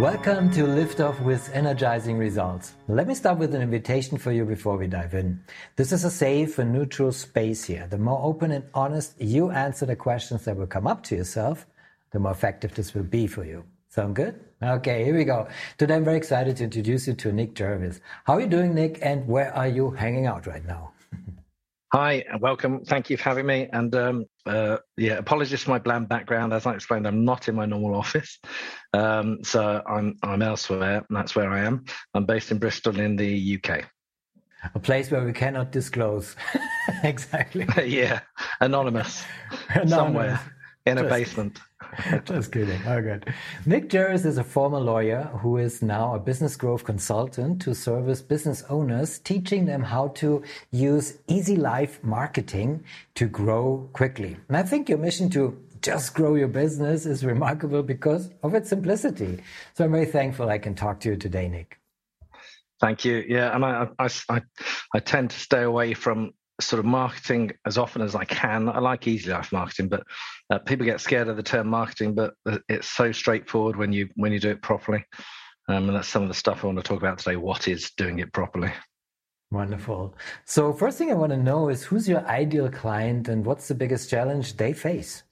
Welcome to Lift Off with Energizing Results. Let me start with an invitation for you before we dive in. This is a safe and neutral space here. The more open and honest you answer the questions that will come up to yourself, the more effective this will be for you. Sound good? Okay, here we go. Today I'm very excited to introduce you to Nick Jervis. How are you doing, Nick, and where are you hanging out right now? Hi, and welcome. Thank you for having me. And um, uh, yeah, apologies for my bland background. As I explained, I'm not in my normal office, um, so I'm I'm elsewhere, and that's where I am. I'm based in Bristol, in the UK. A place where we cannot disclose. exactly. yeah, anonymous, anonymous. somewhere in a basement. Just kidding. Oh, good. Nick Jervis is a former lawyer who is now a business growth consultant to service business owners, teaching them how to use easy life marketing to grow quickly. And I think your mission to just grow your business is remarkable because of its simplicity. So I'm very thankful I can talk to you today, Nick. Thank you. Yeah, and I, I, I, I tend to stay away from sort of marketing as often as I can. I like easy life marketing, but uh, people get scared of the term marketing. But it's so straightforward when you when you do it properly, um, and that's some of the stuff I want to talk about today. What is doing it properly? Wonderful. So first thing I want to know is who's your ideal client and what's the biggest challenge they face?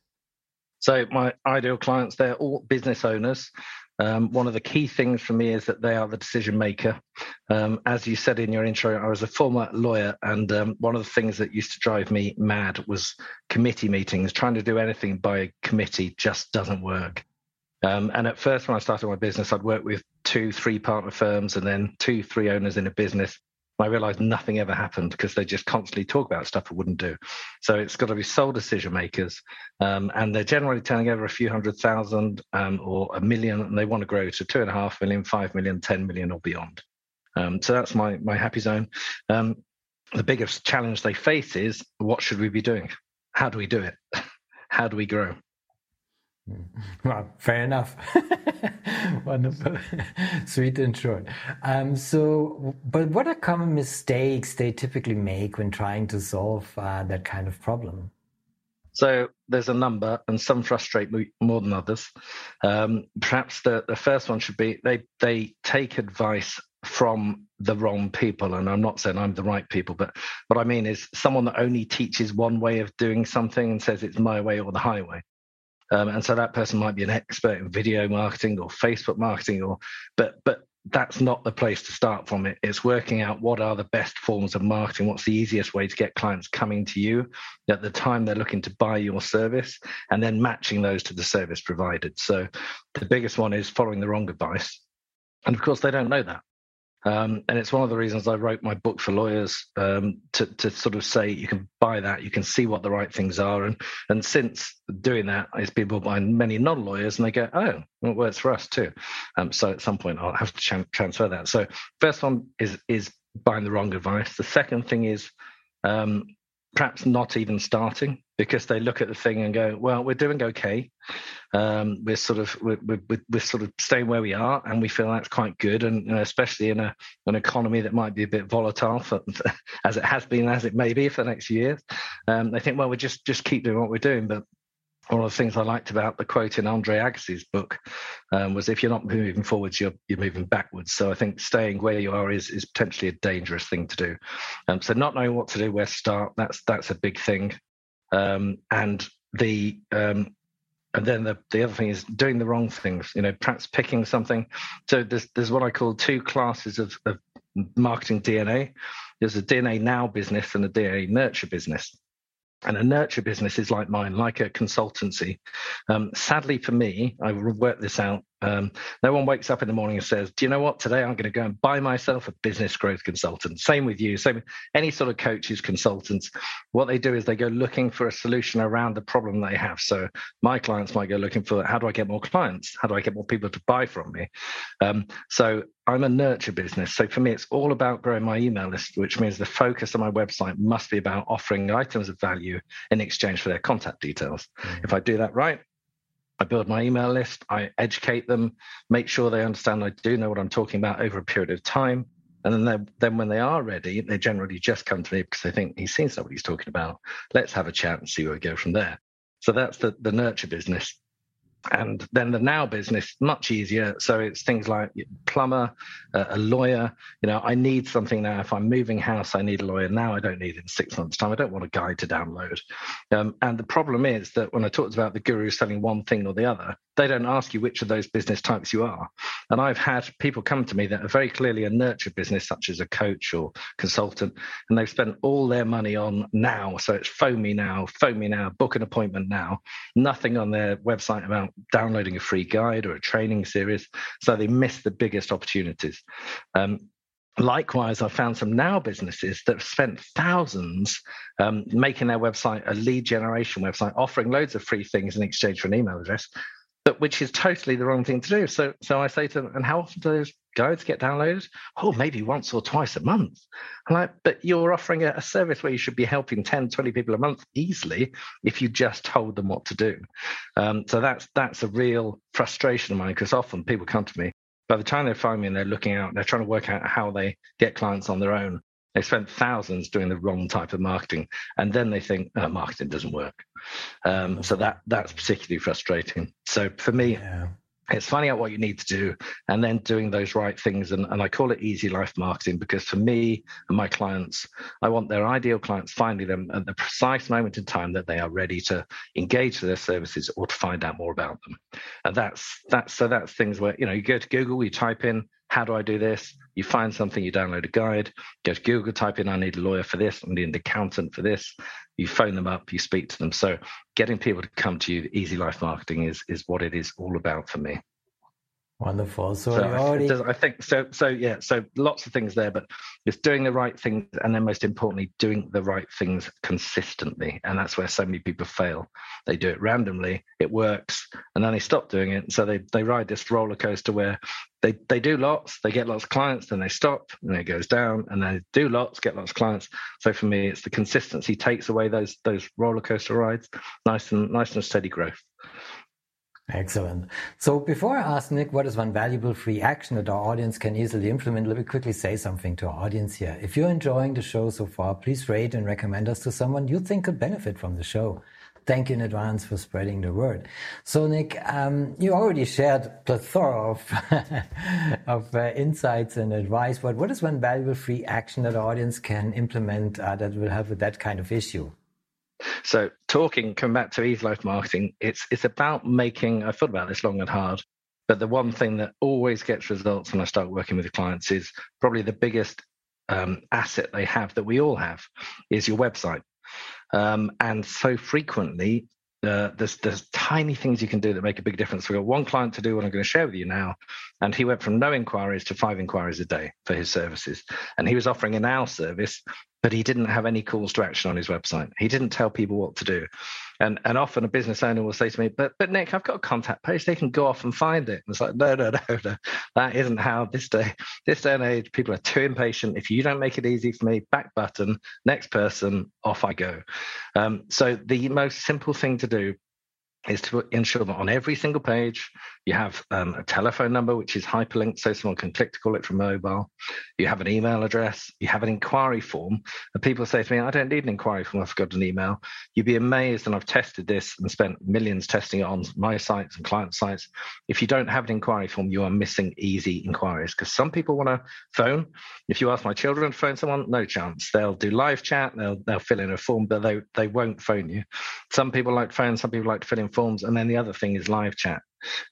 So my ideal clients, they're all business owners um, one of the key things for me is that they are the decision maker. Um, as you said in your intro, I was a former lawyer, and um, one of the things that used to drive me mad was committee meetings. Trying to do anything by committee just doesn't work. Um, and at first, when I started my business, I'd work with two, three partner firms and then two, three owners in a business. I realized nothing ever happened because they just constantly talk about stuff I wouldn't do. So it's got to be sole decision makers. Um, and they're generally turning over a few hundred thousand um, or a million, and they want to grow to two and a half million, five million, ten million, or beyond. Um, so that's my, my happy zone. Um, the biggest challenge they face is what should we be doing? How do we do it? How do we grow? Well, fair enough. Wonderful. Sweet and short. Um, so, but what are common mistakes they typically make when trying to solve uh, that kind of problem? So there's a number, and some frustrate me more than others. Um, perhaps the, the first one should be they they take advice from the wrong people, and I'm not saying I'm the right people, but what I mean is someone that only teaches one way of doing something and says it's my way or the highway. Um, and so that person might be an expert in video marketing or Facebook marketing, or but but that's not the place to start from it. It's working out what are the best forms of marketing, what's the easiest way to get clients coming to you at the time they're looking to buy your service, and then matching those to the service provided. So the biggest one is following the wrong advice. And of course, they don't know that. Um, and it's one of the reasons I wrote my book for lawyers um, to, to sort of say you can buy that, you can see what the right things are. And and since doing that, is people buy many non lawyers and they go, oh, well, it works for us too. Um, so at some point, I'll have to ch- transfer that. So first one is is buying the wrong advice. The second thing is um, perhaps not even starting because they look at the thing and go, well, we're doing okay. Um, we're sort of we're, we're, we're, sort of staying where we are, and we feel that's quite good. And you know, especially in a an economy that might be a bit volatile, for, as it has been, as it may be for the next few years, um, they think, well, we just just keep doing what we're doing. But one of the things I liked about the quote in Andre Agassi's book um, was if you're not moving forwards, you're you're moving backwards. So I think staying where you are is is potentially a dangerous thing to do. Um, so not knowing what to do, where to start, that's that's a big thing. Um, and the um, and then the, the other thing is doing the wrong things. You know, perhaps picking something. So there's there's what I call two classes of, of marketing DNA. There's a DNA now business and a DNA nurture business. And a nurture business is like mine, like a consultancy. Um, sadly for me, I worked this out Um, no one wakes up in the morning and says, "Do you know what? Today I'm going to go and buy myself a business growth consultant." Same with you. Same with any sort of coaches, consultants. What they do is they go looking for a solution around the problem they have. So my clients might go looking for how do I get more clients? How do I get more people to buy from me? Um, so I'm a nurture business. So for me, it's all about growing my email list, which means the focus on my website must be about offering items of value in exchange for their contact details. Mm-hmm. If I do that right, I build my email list, I educate them, make sure they understand I do know what I'm talking about over a period of time. And then, then when they are ready, they generally just come to me because they think he's seen what he's talking about. Let's have a chat and see where we go from there. So that's the, the nurture business and then the now business much easier. So it's things like plumber uh, a lawyer. You know i need something now. If i'm moving house i need a lawyer. Now i don't need in six months time. I don't want a guide to download. Um, and the problem is that when i talked about the guru selling one thing or the other they don't ask you which of those business types you are. And i've had people come to me that are very clearly a nurture business such as a coach or consultant and they've spent all their money on now. So it's phone me now phone me now book an appointment now. Nothing on their website about downloading a free guide or a training series. So they miss the biggest opportunities. Um, Likewise, I found some now businesses that have spent thousands um, making their website a lead generation website, offering loads of free things in exchange for an email address but which is totally the wrong thing to do. So, so I say to them, and how often do those guides get downloaded? Oh, maybe once or twice a month. I'm like, but you're offering a, a, service where you should be helping 10, 20 people a month easily if you just told them what to do. Um, so that's that's a real frustration of mine because often people come to me. By the time they find me and they're looking out, they're trying to work out how they get clients on their own. They spent thousands doing the wrong type of marketing, and then they think oh, marketing doesn't work. Um, so that that's particularly frustrating. So for me, yeah it's finding out what you need to do and then doing those right things and, and i call it easy life marketing because for me and my clients i want their ideal clients finding them at the precise moment in time that they are ready to engage with their services or to find out more about them and that's that's so that's things where you know you go to google you type in how do I do this? You find something, you download a guide, go to Google, type in, I need a lawyer for this, I need an accountant for this. You phone them up, you speak to them. So getting people to come to you, easy life marketing is is what it is all about for me. Wonderful. So, so already... I, I think so. So yeah. So lots of things there, but it's doing the right things, and then most importantly, doing the right things consistently. And that's where so many people fail. They do it randomly, it works, and then they stop doing it. So they they ride this roller coaster where they they do lots, they get lots of clients, then they stop, and it goes down, and they do lots, get lots of clients. So for me, it's the consistency takes away those those roller coaster rides, nice and nice and steady growth. Excellent. So before I ask Nick what is one valuable free action that our audience can easily implement, let me quickly say something to our audience here. If you're enjoying the show so far, please rate and recommend us to someone you think could benefit from the show. Thank you in advance for spreading the word. So, Nick, um, you already shared plethora of, of uh, insights and advice, but what is one valuable free action that our audience can implement uh, that will help with that kind of issue? So talking, coming back to easy life marketing, it's it's about making. I thought about this long and hard, but the one thing that always gets results when I start working with clients is probably the biggest um, asset they have that we all have is your website. Um, and so frequently, uh, there's there's tiny things you can do that make a big difference. We've got one client to do what I'm going to share with you now, and he went from no inquiries to five inquiries a day for his services. And he was offering an hour service but he didn't have any calls to action on his website. He didn't tell people what to do. And and often a business owner will say to me, but but Nick, I've got a contact page. They can go off and find it. And it's like, no, no, no, no. That isn't how this day, this day and age, people are too impatient. If you don't make it easy for me, back button, next person, off I go. Um, so the most simple thing to do is to ensure that on every single page you have um, a telephone number which is hyperlinked so someone can click to call it from mobile. You have an email address. You have an inquiry form. And people say to me i don't need an inquiry form. I've got an email. You'd be amazed and i've tested this and spent millions testing it on my sites and client sites. If you don't have an inquiry form you are missing easy inquiries. Because some people want to phone. If you ask my children to phone someone no chance. They'll do live chat. They'll, they'll fill in a form but they, they won't phone you. Some people like to phone. Some people like to fill in forms. And then the other thing is live chat.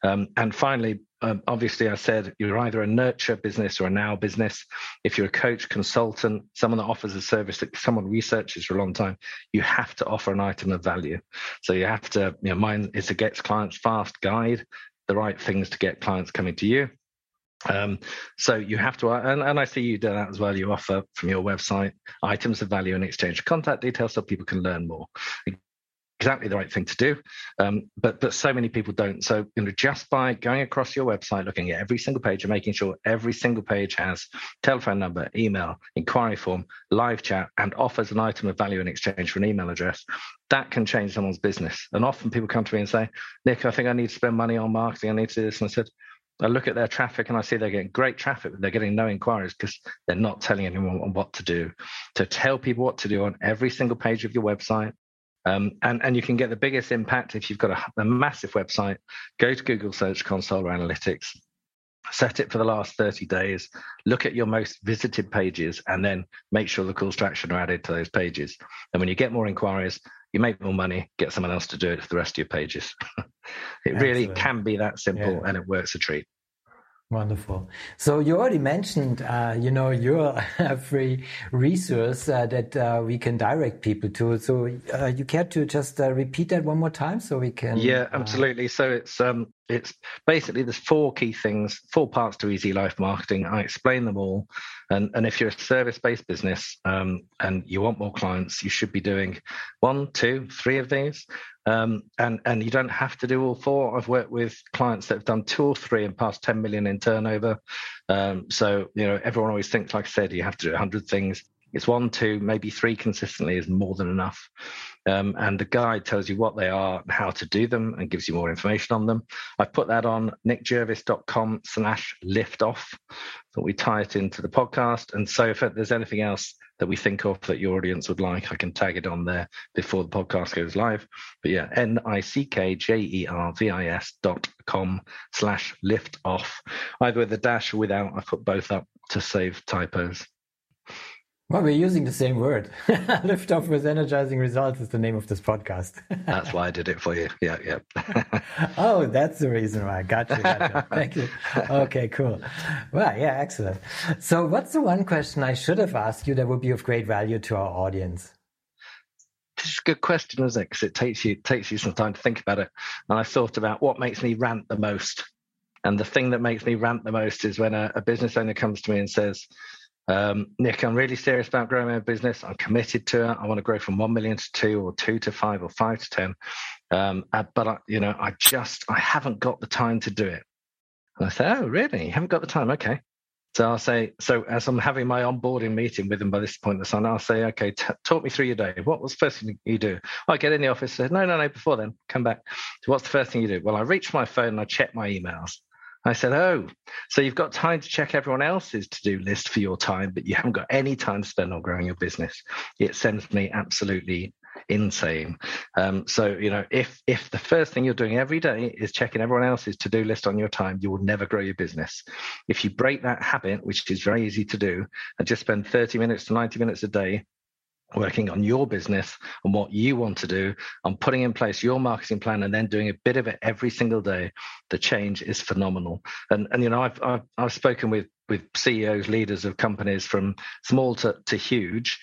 Um, and finally, um, obviously, I said you're either a nurture business or a now business. If you're a coach, consultant, someone that offers a service that someone researches for a long time, you have to offer an item of value. So you have to, you know, mine is a gets clients fast guide the right things to get clients coming to you. Um, so you have to, and, and I see you do that as well. You offer from your website items of value in exchange for contact details so people can learn more exactly the right thing to do. Um, but but so many people don't. So you know, just by going across your website, looking at every single page, and making sure every single page has telephone number, email, inquiry form, live chat, and offers an item of value in exchange for an email address, that can change someone's business. And often people come to me and say, Nick, I think I need to spend money on marketing. I need to do this. And I said. I look at their traffic and I see they're getting great traffic, but they're getting no inquiries because they're not telling anyone what to do. To tell people what to do on every single page of your website, um, and, and you can get the biggest impact if you've got a, a massive website. Go to Google Search Console or Analytics, set it for the last 30 days, look at your most visited pages, and then make sure the calls to action are added to those pages. And when you get more inquiries, you make more money, get someone else to do it for the rest of your pages. it Excellent. really can be that simple yeah. and it works a treat. Wonderful. So you already mentioned, uh, you know, your free resource uh, that uh, we can direct people to. So uh, you care to just uh, repeat that one more time so we can? Yeah, uh, absolutely. So it's um, it's basically there's four key things, four parts to Easy Life Marketing. I explain them all, and and if you're a service-based business um, and you want more clients, you should be doing one, two, three of these. Um, and and you don't have to do all four. I've worked with clients that have done two or three and passed 10 million in turnover. Um, so you know everyone always thinks, like I said, you have to do 100 things. It's one, two, maybe three consistently is more than enough. Um, and the guide tells you what they are how to do them and gives you more information on them. I've put that on nickjervis.com slash liftoff. Thought we tie it into the podcast. And so if there's anything else that we think of that your audience would like, I can tag it on there before the podcast goes live. But yeah, N-I-C-K-J-E-R-V-I-S dot com slash liftoff. Either with a dash or without, I put both up to save typos. Well, we're using the same word. Lift off with energizing results is the name of this podcast. that's why I did it for you. Yeah, yeah. oh, that's the reason why. Gotcha, gotcha. Thank you. Okay, cool. Well, yeah, excellent. So, what's the one question I should have asked you that would be of great value to our audience? This is a good question, isn't it? Because it takes you takes you some time to think about it. And I thought about what makes me rant the most. And the thing that makes me rant the most is when a, a business owner comes to me and says, um, Nick, I'm really serious about growing my business. I'm committed to it. I want to grow from one million to two, or two to five, or five to ten. Um, uh, but I, you know, I just I haven't got the time to do it. And I say, oh, really? You haven't got the time? Okay. So I'll say, so as I'm having my onboarding meeting with him by this point in the I'll say, okay, t- talk me through your day. What was the first thing you do? I get in the office, say, no, no, no, before then, come back. So what's the first thing you do? Well, I reach my phone and I check my emails. I said, Oh, so you've got time to check everyone else's to do list for your time, but you haven't got any time to spend on growing your business. It sends me absolutely insane. Um, so, you know, if if the first thing you're doing every day is checking everyone else's to do list on your time, you will never grow your business. If you break that habit, which is very easy to do, and just spend 30 minutes to 90 minutes a day working on your business and what you want to do, on putting in place your marketing plan and then doing a bit of it every single day, the change is phenomenal. And and you know, I've I've, I've spoken with with CEOs, leaders of companies from small to, to huge,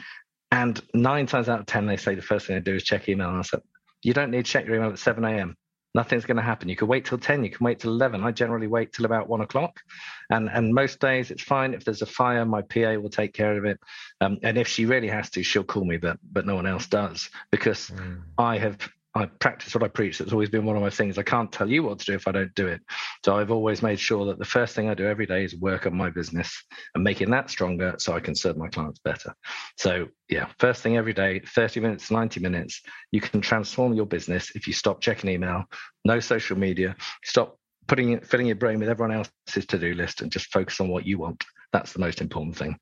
and nine times out of ten they say the first thing they do is check email. And I said, you don't need to check your email at 7 a.m nothing's going to happen. You can wait till 10, you can wait till 11. I generally wait till about one o'clock. And, and most days it's fine. If there's a fire, my PA will take care of it. Um, and if she really has to, she'll call me, but, but no one else does because mm. I have I practice what I preach. That's always been one of my things. I can't tell you what to do if I don't do it. So I've always made sure that the first thing I do every day is work on my business and making that stronger so I can serve my clients better. So yeah, first thing every day, 30 minutes, 90 minutes, you can transform your business if you stop checking email, no social media, stop putting filling your brain with everyone else's to-do list and just focus on what you want. That's the most important thing.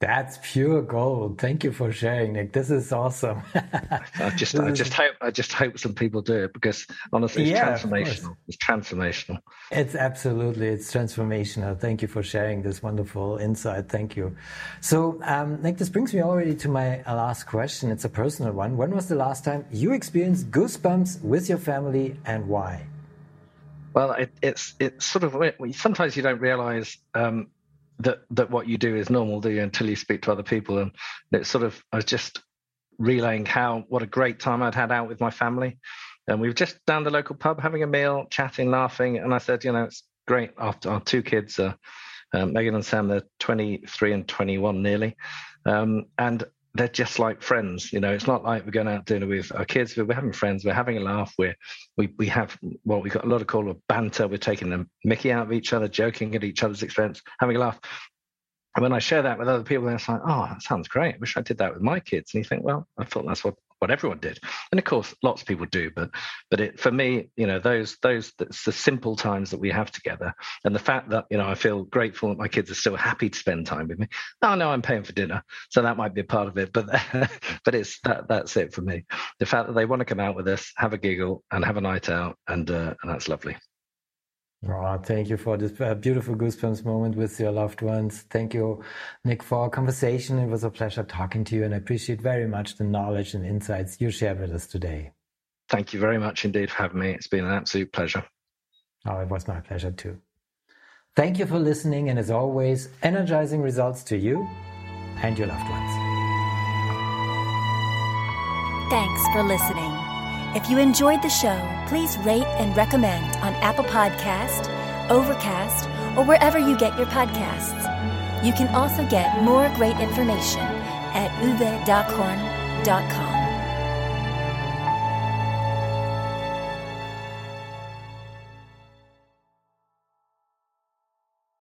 That's pure gold. Thank you for sharing, Nick. This is awesome. I just, I just hope, I just hope some people do it because honestly, it's yeah, transformational. It's transformational. It's absolutely, it's transformational. Thank you for sharing this wonderful insight. Thank you. So, um, Nick, this brings me already to my last question. It's a personal one. When was the last time you experienced goosebumps with your family, and why? Well, it, it's it's sort of sometimes you don't realize um, that that what you do is normal, do you? Until you speak to other people, and it's sort of I was just relaying how what a great time I'd had out with my family. and we were just down the local pub having a meal, chatting, laughing. And I said, you know, it's great. After our two kids, uh, uh, Megan and Sam, they're 23 and 21 nearly. Um, and they're just like friends. You know, it's not like we're going out dinner with our kids. We're having friends. We're having a laugh. We're, we we have well, we've got a lot of call of banter. We're taking the Mickey out of each other, joking at each other's expense, having a laugh. And when I share that with other people, they're like, "Oh, that sounds great. I wish I did that with my kids." And you think, "Well, I thought that's what what everyone did. And of course lots of people do but but it for me you know those those that's the simple times that we have together. And the fact that you know i feel grateful that my kids are still happy to spend time with me. Oh no i'm paying for dinner so that might be a part of it but but it's that that's it for me. The fact that they want to come out with us have a giggle and have a night out and uh, and that's lovely Oh, thank you for this uh, beautiful goosebumps moment with your loved ones. Thank you, Nick, for our conversation. It was a pleasure talking to you, and I appreciate very much the knowledge and insights you shared with us today. Thank you very much indeed for having me. It's been an absolute pleasure. Oh, it was my pleasure too. Thank you for listening, and as always, energizing results to you and your loved ones. Thanks for listening. If you enjoyed the show, please rate and recommend on Apple Podcast, Overcast, or wherever you get your podcasts. You can also get more great information at uwedockhorn.com.